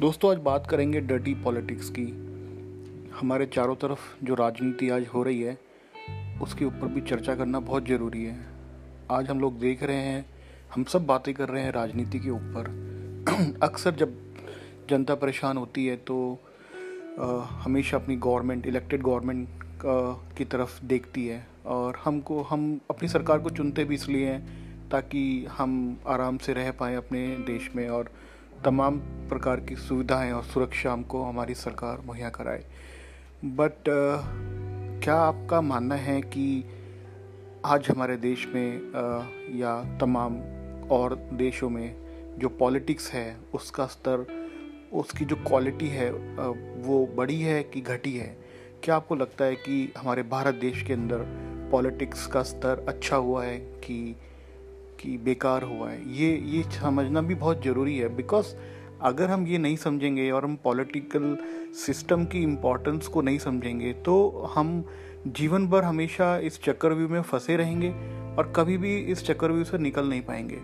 दोस्तों आज बात करेंगे डर्टी पॉलिटिक्स की। हमारे चारों तरफ़ जो राजनीति आज हो रही है उसके ऊपर भी चर्चा करना बहुत ज़रूरी है। आज हम लोग देख रहे हैं हम सब बातें कर रहे हैं राजनीति के ऊपर। अक्सर जब जनता परेशान होती है तो आ, हमेशा अपनी गवर्नमेंट इलेक्टेड गवर्नमेंट की तरफ़ देखती है। और हमको हम अपनी सरकार को चुनते भी इसलिए हैं ताकि हम आराम से रह पाएँ अपने देश में और तमाम प्रकार की सुविधाएँ और सुरक्षा हमको हमारी सरकार मुहैया कराए। बट uh, क्या आपका मानना है कि आज हमारे देश में uh, या तमाम और देशों में जो पॉलिटिक्स है उसका स्तर उसकी जो क्वालिटी है uh, वो बड़ी है कि घटी है? क्या आपको लगता है कि हमारे भारत देश के अंदर पॉलिटिक्स का स्तर अच्छा हुआ है कि कि बेकार हुआ है। ये ये समझना भी बहुत ज़रूरी है बिकॉज़ अगर हम ये नहीं समझेंगे और हम पॉलिटिकल सिस्टम की इम्पोर्टेंस को नहीं समझेंगे तो हम जीवन भर हमेशा इस चक्रव्यूह में फंसे रहेंगे और कभी भी इस चक्रव्यूह से निकल नहीं पाएँगे।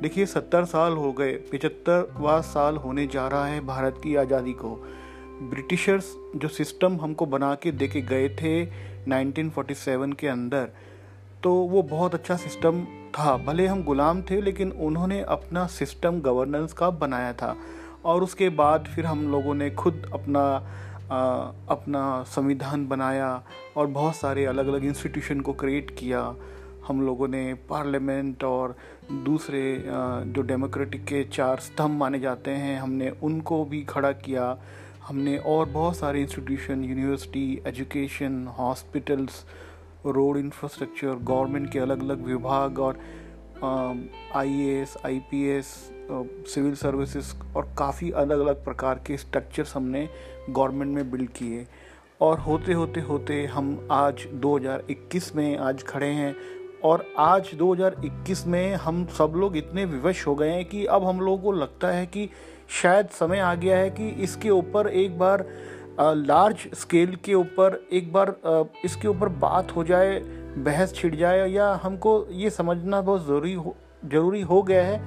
देखिए, सत्तर साल हो गए, पिचहत्तरवा साल होने जा रहा है भारत की आज़ादी को। ब्रिटिशर्स जो सिस्टम हमको बना के दे के गए थे 1947 के अंदर तो वो बहुत अच्छा सिस्टम था। भले हम गुलाम थे लेकिन उन्होंने अपना सिस्टम गवर्नेंस का बनाया था। और उसके बाद फिर हम लोगों ने खुद अपना आ, अपना संविधान बनाया और बहुत सारे अलग अलग इंस्टीट्यूशन को क्रिएट किया। हम लोगों ने पार्लियामेंट और दूसरे जो डेमोक्रेटिक के चार स्तंभ माने जाते हैं हमने उनको भी खड़ा किया। हमने और बहुत सारे institution university education hospitals road infrastructure government के अलग अलग विभाग और I A S I P S civil services और काफ़ी अलग अलग प्रकार के स्ट्रक्चर्स हमने गवर्नमेंट में बिल्ड किए। और होते होते होते हम आज 2021 में आज खड़े हैं और आज 2021 में हम सब लोग इतने विवश हो गए हैं कि अब हम लोगों को लगता है कि शायद समय आ गया है कि इसके ऊपर एक बार लार्ज स्केल के ऊपर एक बार इसके ऊपर बात हो जाए, बहस छिड़ जाए या हमको ये समझना बहुत ज़रूरी हो ज़रूरी हो गया है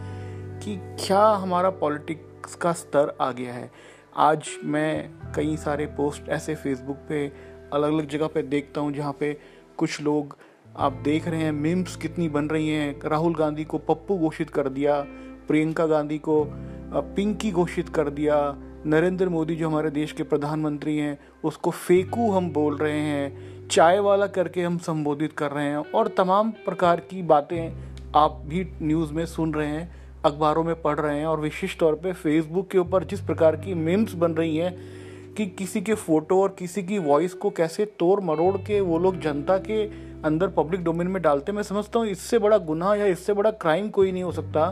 कि क्या हमारा पॉलिटिक्स का स्तर आ गया है। आज मैं कई सारे पोस्ट ऐसे फेसबुक पे अलग अलग जगह पे देखता हूँ जहाँ पे कुछ लोग, आप देख रहे हैं मीम्स कितनी बन रही हैं। राहुल गांधी को पप्पू घोषित कर दिया, प्रियंका गांधी को पिंकी घोषित कर दिया नरेंद्र मोदी जो हमारे देश के प्रधानमंत्री हैं, उसको फेकू हम बोल रहे हैं, चाय वाला करके हम संबोधित कर रहे हैं, और तमाम प्रकार की बातें आप भी न्यूज़ में सुन रहे हैं, अखबारों में पढ़ रहे हैं, और विशेष तौर पे फेसबुक के ऊपर जिस प्रकार की मीम्स बन रही हैं कि किसी के फ़ोटो और किसी की वॉइस को कैसे तोड़ मरोड़ के वो लोग जनता के अंदर पब्लिक डोमेन में डालते मैं समझता हूँ इससे बड़ा गुनाह या इससे बड़ा क्राइम कोई नहीं हो सकता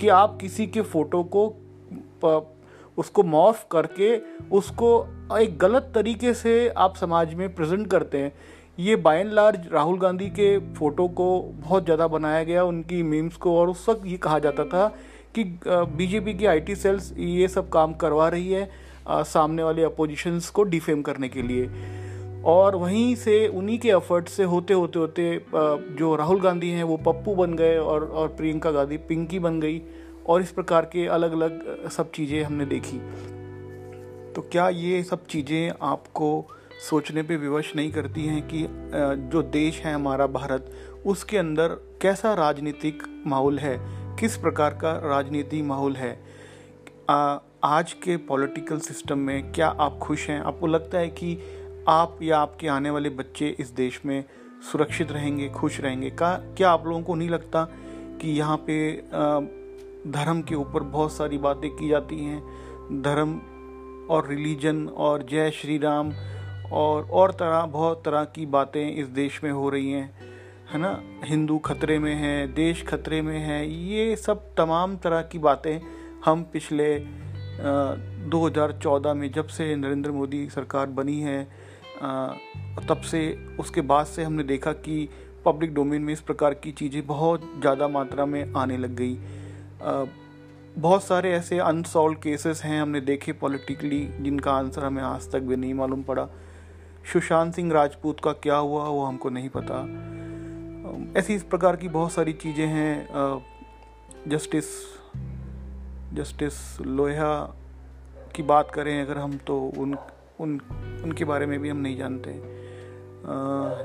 कि आप किसी के फ़ोटो को उसको मॉफ करके उसको एक गलत तरीके से आप समाज में प्रेजेंट करते हैं। ये by and large Rahul Gandhi के फ़ोटो को बहुत ज़्यादा बनाया गया उनकी मीम्स को और उस वक्त ये कहा जाता था कि बीजेपी की आईटी सेल्स ये सब काम करवा रही है आ, सामने वाले अपोजिशंस को डिफेम करने के लिए। और वहीं से उन्हीं के एफर्ट से होते होते होते जो राहुल गांधी हैं वो पप्पू बन गए और और प्रियंका गांधी पिंकी बन गई। और इस प्रकार के अलग अलग सब चीज़ें हमने देखी। तो क्या ये सब चीज़ें आपको सोचने पे विवश नहीं करती हैं कि जो देश है हमारा भारत, उसके अंदर कैसा राजनीतिक माहौल है? किस प्रकार का राजनीति माहौल है? आज के पॉलिटिकल सिस्टम में क्या आप खुश हैं? आपको लगता है कि आप या आपके आने वाले बच्चे इस देश में सुरक्षित रहेंगे, खुश रहेंगे? का, क्या आप लोगों को नहीं लगता कि यहाँ पे धर्म के ऊपर बहुत सारी बातें की जाती हैं। धर्म और रिलीजन और जय श्री राम और और तरह बहुत तरह की बातें इस देश में हो रही हैं है ना? हिंदू खतरे में है देश खतरे में है ये सब तमाम तरह की बातें हम पिछले हज़ार चौदह में जब से नरेंद्र मोदी सरकार बनी है आ, तब से उसके बाद से हमने देखा कि पब्लिक डोमेन में इस प्रकार की चीज़ें बहुत ज़्यादा मात्रा में आने लग गई। बहुत सारे ऐसे अनसॉल्व केसेस हैं, हमने देखे पॉलिटिकली जिनका आंसर हमें आज तक भी नहीं मालूम पड़ा। सुशांत सिंह राजपूत का क्या हुआ, वो हमको नहीं पता। ऐसी इस प्रकार की बहुत सारी चीज़ें हैं। जस्टिस जस्टिस लोहिया की बात करें अगर हम तो उन उन, उनके बारे में भी हम नहीं जानते।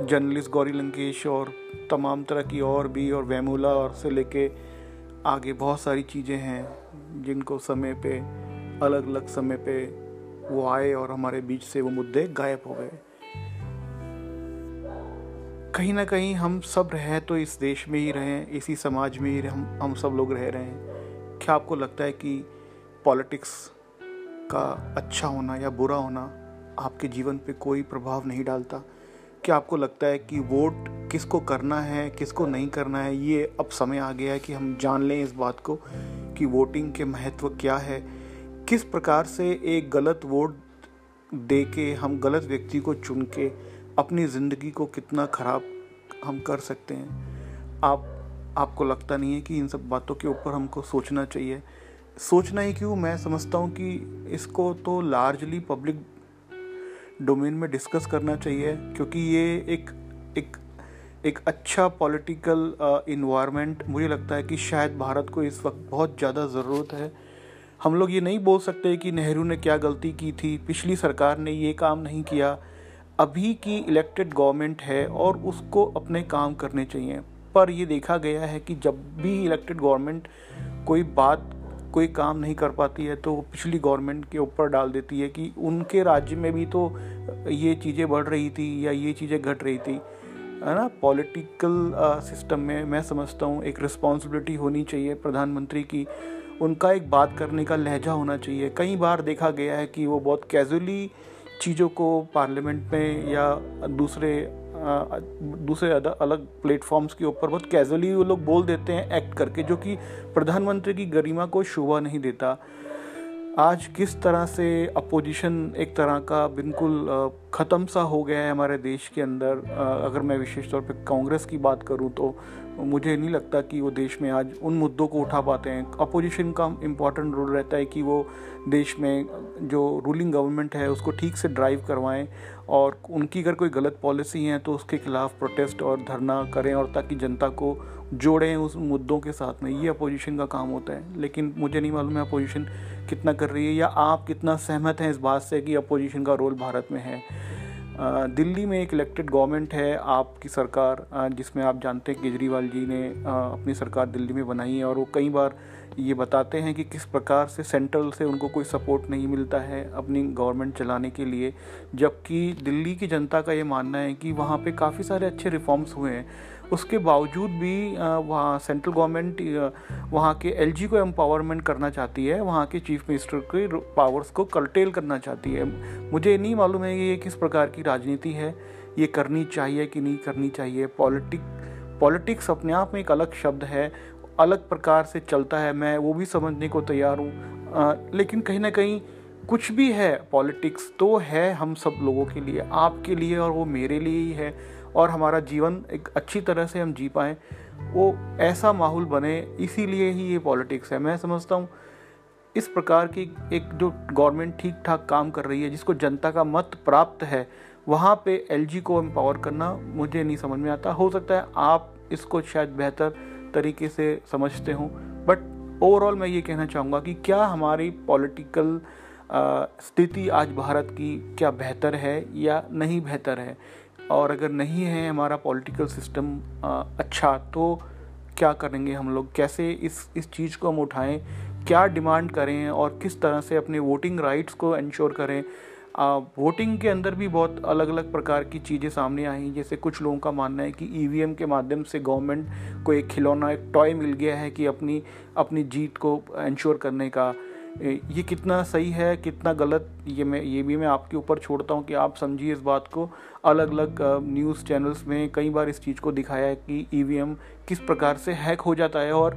जर्नलिस्ट गौरी लंकेश और तमाम तरह की और भी, और वैमूला और से लेके आगे बहुत सारी चीज़ें हैं जिनको समय पे अलग अलग समय पे वो आए और हमारे बीच से वो मुद्दे गायब हो गए। कहीं ना कहीं हम सब रहे तो इस देश में ही रहें, इसी समाज में ही हम हम सब लोग रह रहे हैं। क्या आपको लगता है कि पॉलिटिक्स का अच्छा होना या बुरा होना आपके जीवन पे कोई प्रभाव नहीं डालता? क्या आपको लगता है कि वोट किसको करना है, किसको नहीं करना है? ये अब समय आ गया है कि हम जान लें इस बात को कि वोटिंग के महत्व क्या है। किस प्रकार से एक गलत वोट दे के हम गलत व्यक्ति को चुन के अपनी ज़िंदगी को कितना ख़राब हम कर सकते हैं? आप, आपको लगता नहीं है कि इन सब बातों के ऊपर हमको सोचना चाहिए? सोचना ही क्यों? मैं समझता हूँ कि इसको तो लार्जली पब्लिक डोमेन में डिस्कस करना चाहिए, क्योंकि ये एक एक एक अच्छा पॉलिटिकल इन्वायरमेंट मुझे लगता है कि शायद भारत को इस वक्त बहुत ज़्यादा ज़रूरत है। हम लोग ये नहीं बोल सकते कि नेहरू ने क्या गलती की थी, पिछली सरकार ने ये काम नहीं किया। अभी की इलेक्टेड गवर्नमेंट है और उसको अपने काम करने चाहिए। पर ये देखा गया है कि जब भी इलेक्टेड गवर्नमेंट कोई बात कोई काम नहीं कर पाती है तो पिछली गवर्नमेंट के ऊपर डाल देती है कि उनके राज्य में भी तो ये चीज़ें बढ़ रही थी या ये चीज़ें घट रही थी। है ना? पॉलिटिकल सिस्टम में मैं समझता हूँ एक रिस्पॉन्सिबिलिटी होनी चाहिए प्रधानमंत्री की। उनका एक बात करने का लहजा होना चाहिए। कई बार देखा गया है कि वो बहुत कैजुअली चीज़ों को पार्लियामेंट में या दूसरे दूसरे अलग प्लेटफॉर्म्स के ऊपर बहुत कैजुअली वो लोग बोल देते हैं एक्ट करके, जो कि प्रधानमंत्री की गरिमा को शोभा नहीं देता। आज किस तरह से अपोजिशन एक तरह का बिल्कुल ख़त्म सा हो गया है हमारे देश के अंदर? अगर मैं विशेष तौर पे कांग्रेस की बात करूँ तो मुझे नहीं लगता कि वो देश में आज उन मुद्दों को उठा पाते हैं। अपोजिशन का इंपॉर्टेंट रोल रहता है कि वो देश में जो रूलिंग गवर्नमेंट है उसको ठीक से ड्राइव करवाएँ और उनकी अगर कोई गलत पॉलिसी है तो उसके खिलाफ प्रोटेस्ट और धरना करें और ताकि जनता को जोड़ें उस मुद्दों के साथ में। ये अपोजिशन का काम होता है। लेकिन मुझे नहीं मालूम है अपोजिशन कितना कर रही है या आप कितना सहमत हैं इस बात से कि अपोजिशन का रोल भारत में है? दिल्ली में एक इलेक्टेड गवर्नमेंट है आपकी सरकार जिसमें आप जानते हैं केजरीवाल जी ने अपनी सरकार दिल्ली में बनाई है और वो कई बार ये बताते हैं कि किस प्रकार से सेंट्रल से उनको कोई सपोर्ट नहीं मिलता है अपनी गवर्नमेंट चलाने के लिए, जबकि दिल्ली की जनता का ये मानना है कि वहाँ पे काफ़ी सारे अच्छे रिफॉर्म्स हुए हैं। उसके बावजूद भी वहाँ सेंट्रल गवर्नमेंट वहाँ के एलजी को एम्पावरमेंट करना चाहती है, वहाँ के चीफ मिनिस्टर के पावर्स को कल्टेल करना चाहती है। मुझे नहीं मालूम है कि ये किस प्रकार की राजनीति है, ये करनी चाहिए कि नहीं करनी चाहिए। पॉलिटिक पॉलिटिक्स अपने आप में एक अलग शब्द है, अलग प्रकार से चलता है, मैं वो भी समझने को तैयार हूँ। लेकिन कहीं ना कहीं कुछ भी है पॉलिटिक्स तो है हम सब लोगों के लिए, आपके लिए और वो मेरे लिए ही है। और हमारा जीवन एक अच्छी तरह से हम जी पाएँ, वो ऐसा माहौल बने, इसीलिए ही ये पॉलिटिक्स है। मैं समझता हूँ, इस प्रकार की एक जो गवर्नमेंट ठीक ठाक काम कर रही है, जिसको जनता का मत प्राप्त है, वहाँ पे एलजी को एम्पावर करना मुझे नहीं समझ में आता। हो सकता है आप इसको शायद बेहतर तरीके से समझते हो बट ओवरऑल मैं ये कहना चाहूँगा कि क्या हमारी पॉलिटिकल स्थिति आज भारत की क्या बेहतर है या नहीं बेहतर है? और अगर नहीं है हमारा पॉलिटिकल सिस्टम अच्छा तो क्या करेंगे हम लोग? कैसे इस इस चीज़ को हम उठाएँ? क्या डिमांड करें? और किस तरह से अपने वोटिंग राइट्स को इंश्योर करें? आ, वोटिंग के अंदर भी बहुत अलग अलग प्रकार की चीज़ें सामने आई जैसे कुछ लोगों का मानना है कि ईवीएम के माध्यम से गवर्नमेंट को एक खिलौना एक टॉय मिल गया है कि अपनी अपनी जीत को इंश्योर करने का। ये कितना सही है, कितना गलत, ये मैं, ये भी मैं आपके ऊपर छोड़ता हूँ कि आप समझिए इस बात को। अलग अलग न्यूज़ चैनल्स में कई बार इस चीज़ को दिखाया है कि ईवीएम किस प्रकार से हैक हो जाता है और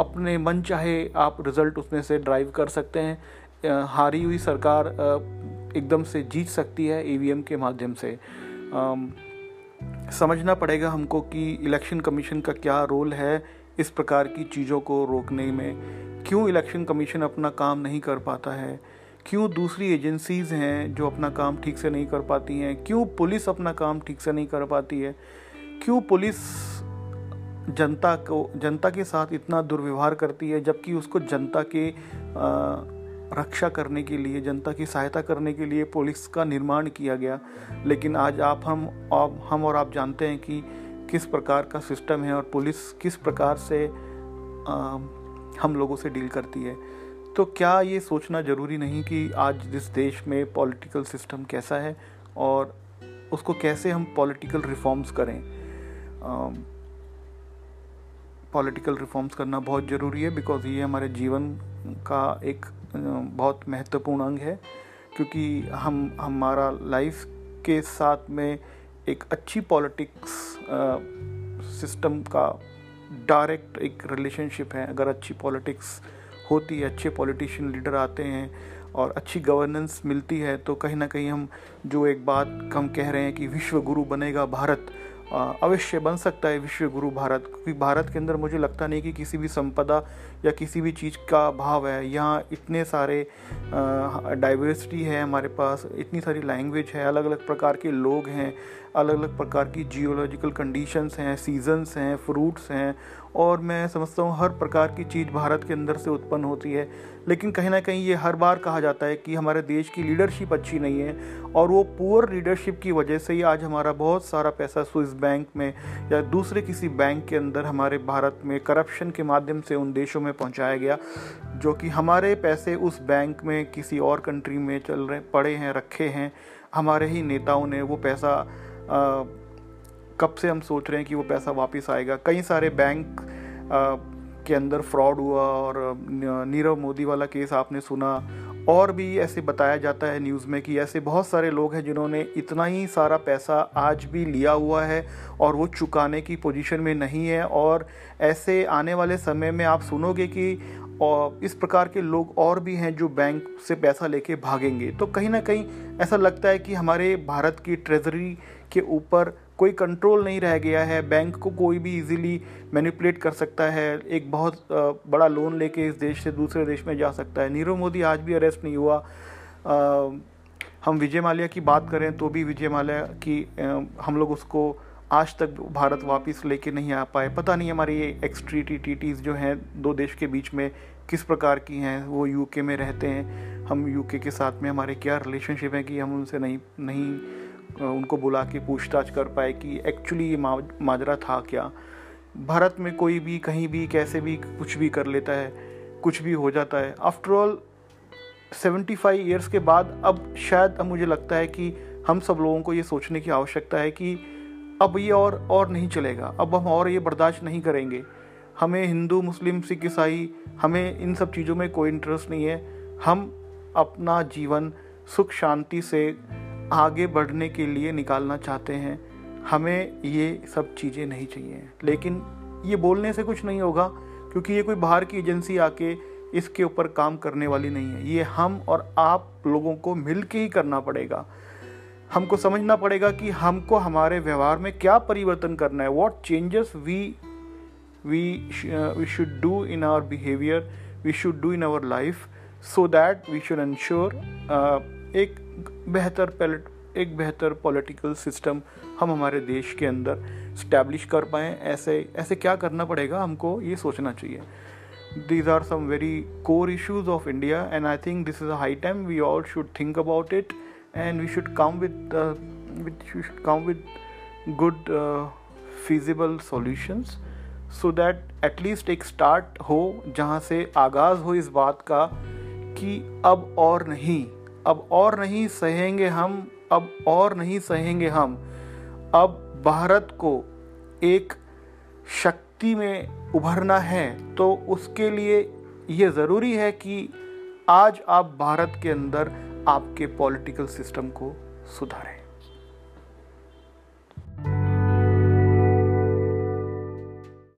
अपने मन चाहे आप रिज़ल्ट उसमें से ड्राइव कर सकते हैं। हारी हुई सरकार एकदम से जीत सकती है ईवीएम के माध्यम से। समझना पड़ेगा हमको कि इलेक्शन कमीशन का क्या रोल है इस प्रकार की चीज़ों को रोकने में क्यों इलेक्शन कमीशन अपना काम नहीं कर पाता है? क्यों दूसरी एजेंसीज हैं जो अपना काम ठीक से नहीं कर पाती हैं? क्यों पुलिस अपना काम ठीक से नहीं कर पाती है? क्यों पुलिस जनता को, जनता के साथ इतना दुर्व्यवहार करती है, जबकि उसको जनता के रक्षा करने के लिए, जनता की सहायता करने के लिए पुलिस का निर्माण किया गया? लेकिन आज आप हम आप, हम और आप जानते हैं कि किस प्रकार का सिस्टम है और पुलिस किस प्रकार से आ, हम लोगों से डील करती है। तो क्या ये सोचना ज़रूरी नहीं कि आज जिस देश में पॉलिटिकल सिस्टम कैसा है और उसको कैसे हम पॉलिटिकल रिफॉर्म्स करें? पॉलिटिकल रिफॉर्म्स करना बहुत ज़रूरी है बिकॉज़ ये हमारे जीवन का एक बहुत महत्वपूर्ण अंग है। क्योंकि हम हमारा लाइफ के साथ में एक अच्छी पॉलिटिक्स सिस्टम का डायरेक्ट एक रिलेशनशिप है। अगर अच्छी पॉलिटिक्स होती है, अच्छे पॉलिटिशियन लीडर आते हैं और अच्छी गवर्नेंस मिलती है तो कहीं ना कहीं हम जो एक बात हम कह रहे हैं कि विश्व गुरु बनेगा भारत अवश्य बन सकता है विश्व गुरु भारत। क्योंकि भारत के अंदर मुझे लगता नहीं कि किसी भी संपदा या किसी भी चीज़ का भाव है। यहाँ इतने सारे डाइवर्सिटी है हमारे पास, इतनी सारी लैंग्वेज है अलग अलग प्रकार के लोग हैं अलग अलग प्रकार की जियोलॉजिकल कंडीशंस हैं सीजन्स हैं फ्रूट्स हैं और मैं समझता हूँ हर प्रकार की चीज़ भारत के अंदर से उत्पन्न होती है। लेकिन कहीं ना कहीं ये हर बार कहा जाता है कि हमारे देश की लीडरशिप अच्छी नहीं है और वो पुअर लीडरशिप की वजह से ही आज हमारा बहुत सारा पैसा स्विस बैंक में या दूसरे किसी बैंक के अंदर हमारे भारत में करप्शन के माध्यम से उन देशों में पहुँचाया गया, जो कि हमारे पैसे उस बैंक में किसी और कंट्री में चल रहे, पड़े हैं, रखे हैं। हमारे ही नेताओं ने वो पैसा कब से हम सोच रहे हैं कि वो पैसा वापस आएगा? कई सारे बैंक के अंदर फ्रॉड हुआ और नीरव मोदी वाला केस आपने सुना। और भी ऐसे बताया जाता है न्यूज़ में कि ऐसे बहुत सारे लोग हैं जिन्होंने इतना ही सारा पैसा आज भी लिया हुआ है और वो चुकाने की पोजीशन में नहीं है। और ऐसे आने वाले समय में आप सुनोगे कि और इस प्रकार के लोग और भी हैं जो बैंक से पैसा लेके भागेंगे। तो कहीं ना कहीं ऐसा लगता है कि हमारे भारत की ट्रेजरी के ऊपर कोई कंट्रोल नहीं रह गया है। बैंक को कोई भी इजीली मैनिपुलेट कर सकता है। एक बहुत बड़ा लोन लेके इस देश से दूसरे देश में जा सकता है। नीरव मोदी आज भी अरेस्ट नहीं हुआ। हम विजय माल्या की बात करें तो भी विजय माल्या की हम लोग उसको आज तक भारत वापस लेके नहीं आ पाए। पता नहीं हमारी ये एक्सट्री टी एक्सट्रीटीटीज़ जो हैं, दो देश के बीच में किस प्रकार की हैं, वो यूके में रहते हैं। हम यूके के साथ में हमारे क्या रिलेशनशिप है कि हम उनसे नहीं नहीं उनको बुला के पूछताछ कर पाए कि एक्चुअली ये माजरा था क्या? भारत में कोई भी, कहीं भी, कैसे भी कुछ भी कर लेता है, कुछ भी हो जाता है। After all seventy five years के बाद अब शायद अब मुझे लगता है कि हम सब लोगों को ये सोचने की आवश्यकता है कि अब ये और और नहीं चलेगा। अब हम और ये बर्दाश्त नहीं करेंगे। हमें हिंदू, मुस्लिम, सिख, ईसाई, हमें इन सब चीज़ों में कोई इंटरेस्ट नहीं है। हम अपना जीवन सुख, शांति से आगे बढ़ने के लिए निकालना चाहते हैं, हमें ये सब चीज़ें नहीं चाहिए। लेकिन ये बोलने से कुछ नहीं होगा, क्योंकि ये कोई बाहर की एजेंसी आके इसके ऊपर काम करने वाली नहीं है। ये हम और आप लोगों को मिल के ही करना पड़ेगा। हमको समझना पड़ेगा कि हमको हमारे व्यवहार में क्या परिवर्तन करना है। What changes we we we should do in our behaviour we should do in our life so that we should ensure एक बेहतर पैलेट, एक बेहतर पॉलिटिकल सिस्टम हम हमारे देश के अंदर स्टैब्लिश कर पाएँ। ऐसे ऐसे क्या करना पड़ेगा? हमको ये सोचना चाहिए। These are some very core issues of India and I think this is a high time we all should think about it and we should come with with you should come with good feasible solutions so that at least एक start हो जहाँ से आगाज़ हो इस बात का कि अब और नहीं। अब और नहीं सहेंगे हम, अब और नहीं सहेंगे हम। अब भारत को एक शक्ति में उभरना है तो उसके लिए ये ज़रूरी है कि आज आप भारत के अंदर आपके पॉलिटिकल सिस्टम को सुधारें।